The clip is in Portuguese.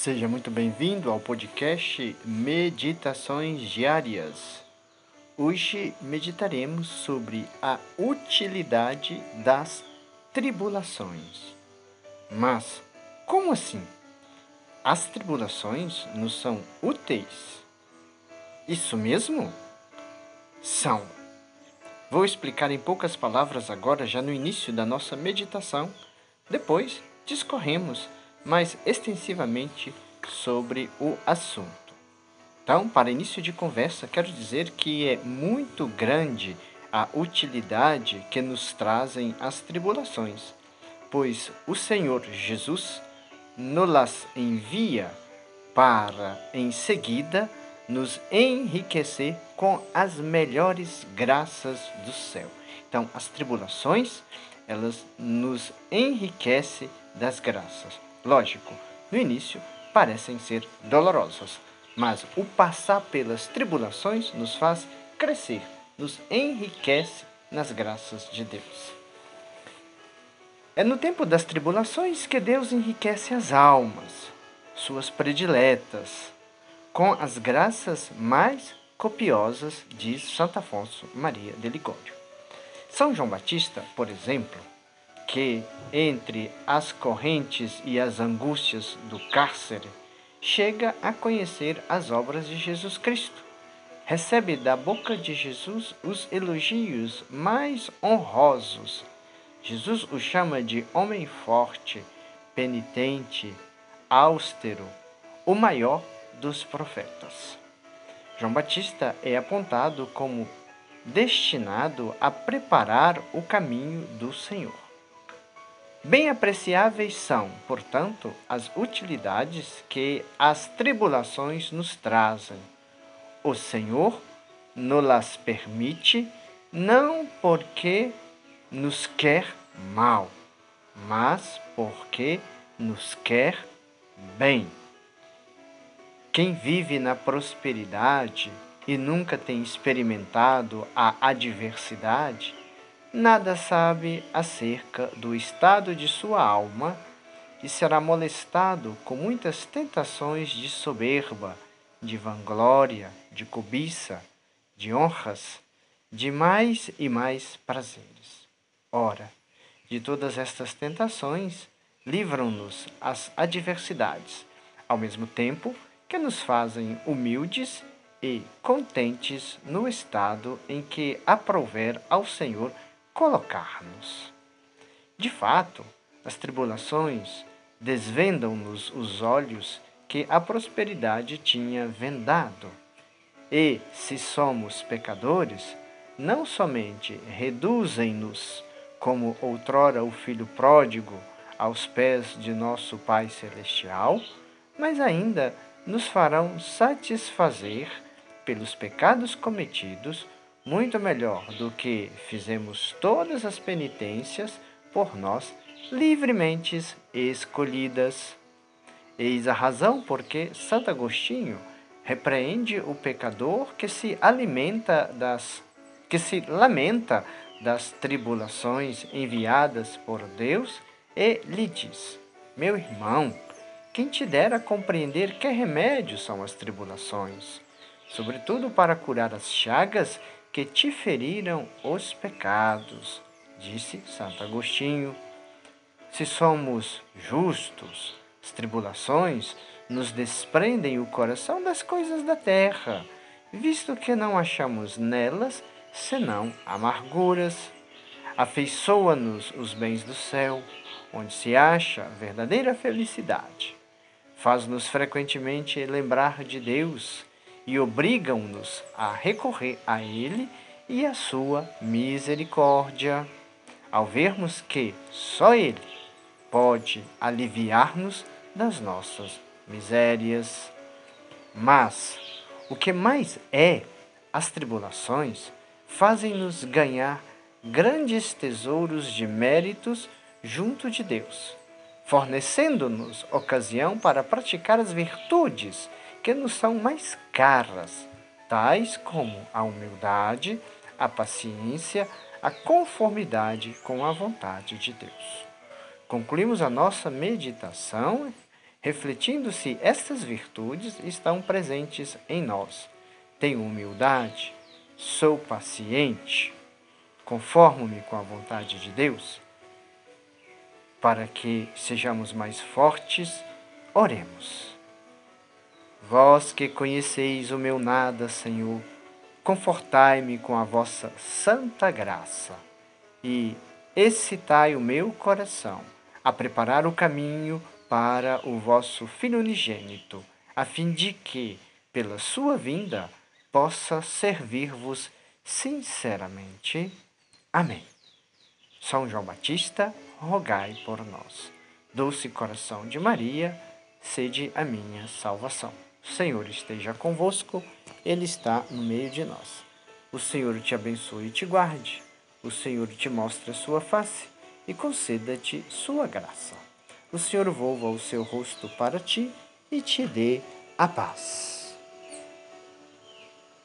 Seja muito bem-vindo ao podcast Meditações Diárias. Hoje meditaremos sobre a utilidade das tribulações. Mas, como assim? As tribulações nos são úteis? Isso mesmo? São. Vou explicar em poucas palavras agora, já no início da nossa meditação. Depois, discorremos mais extensivamente sobre o assunto. Então, para início de conversa, quero dizer que é muito grande a utilidade que nos trazem as tribulações, pois o Senhor Jesus nos envia para, em seguida, nos enriquecer com as melhores graças do céu. Então, as tribulações, elas nos enriquecem das graças. Lógico, no início parecem ser dolorosas, mas o passar pelas tribulações nos faz crescer, nos enriquece nas graças de Deus. É no tempo das tribulações que Deus enriquece as almas, suas prediletas, com as graças mais copiosas, diz Santo Afonso Maria de Ligório. São João Batista, por exemplo, que, entre as correntes e as angústias do cárcere, chega a conhecer as obras de Jesus Cristo. Recebe da boca de Jesus os elogios mais honrosos. Jesus o chama de homem forte, penitente, austero, o maior dos profetas. João Batista é apontado como destinado a preparar o caminho do Senhor. Bem apreciáveis são, portanto, as utilidades que as tribulações nos trazem. O Senhor nos permite não porque nos quer mal, mas porque nos quer bem. Quem vive na prosperidade e nunca tem experimentado a adversidade, nada sabe acerca do estado de sua alma e será molestado com muitas tentações de soberba, de vanglória, de cobiça, de honras, de mais e mais prazeres. Ora, de todas estas tentações, livram-nos as adversidades, ao mesmo tempo que nos fazem humildes e contentes no estado em que aprouver ao Senhor colocar-nos. De fato, as tribulações desvendam-nos os olhos que a prosperidade tinha vendado. E, se somos pecadores, não somente reduzem-nos, como outrora o filho pródigo, aos pés de nosso Pai Celestial, mas ainda nos farão satisfazer pelos pecados cometidos muito melhor do que fizemos todas as penitências por nós livremente escolhidas. Eis a razão porque Santo Agostinho repreende o pecador que se alimenta das que se lamenta das tribulações enviadas por Deus e lhe diz: Meu irmão, quem te dera compreender que remédios são as tribulações, sobretudo para curar as chagas que te feriram os pecados, disse Santo Agostinho. Se somos justos, as tribulações nos desprendem o coração das coisas da terra, visto que não achamos nelas senão amarguras. Afeiçoa-nos os bens do céu, onde se acha verdadeira felicidade. Faz-nos frequentemente lembrar de Deus e obrigam-nos a recorrer a Ele e a sua misericórdia, ao vermos que só Ele pode aliviar-nos das nossas misérias. Mas o que mais é, as tribulações fazem-nos ganhar grandes tesouros de méritos junto de Deus, fornecendo-nos ocasião para praticar as virtudes que nos são mais caras, tais como a humildade, a paciência, a conformidade com a vontade de Deus. Concluímos a nossa meditação refletindo-se estas virtudes, estão presentes em nós. Tenho humildade, sou paciente, conformo-me com a vontade de Deus. Para que sejamos mais fortes, oremos. Vós que conheceis o meu nada, Senhor, confortai-me com a vossa santa graça e excitai o meu coração a preparar o caminho para o vosso Filho unigênito, a fim de que, pela sua vinda, possa servir-vos sinceramente. Amém. São João Batista, rogai por nós. Doce coração de Maria, sede a minha salvação. O Senhor esteja convosco, Ele está no meio de nós. O Senhor te abençoe e te guarde. O Senhor te mostre a sua face e conceda-te sua graça. O Senhor volva o seu rosto para ti e te dê a paz.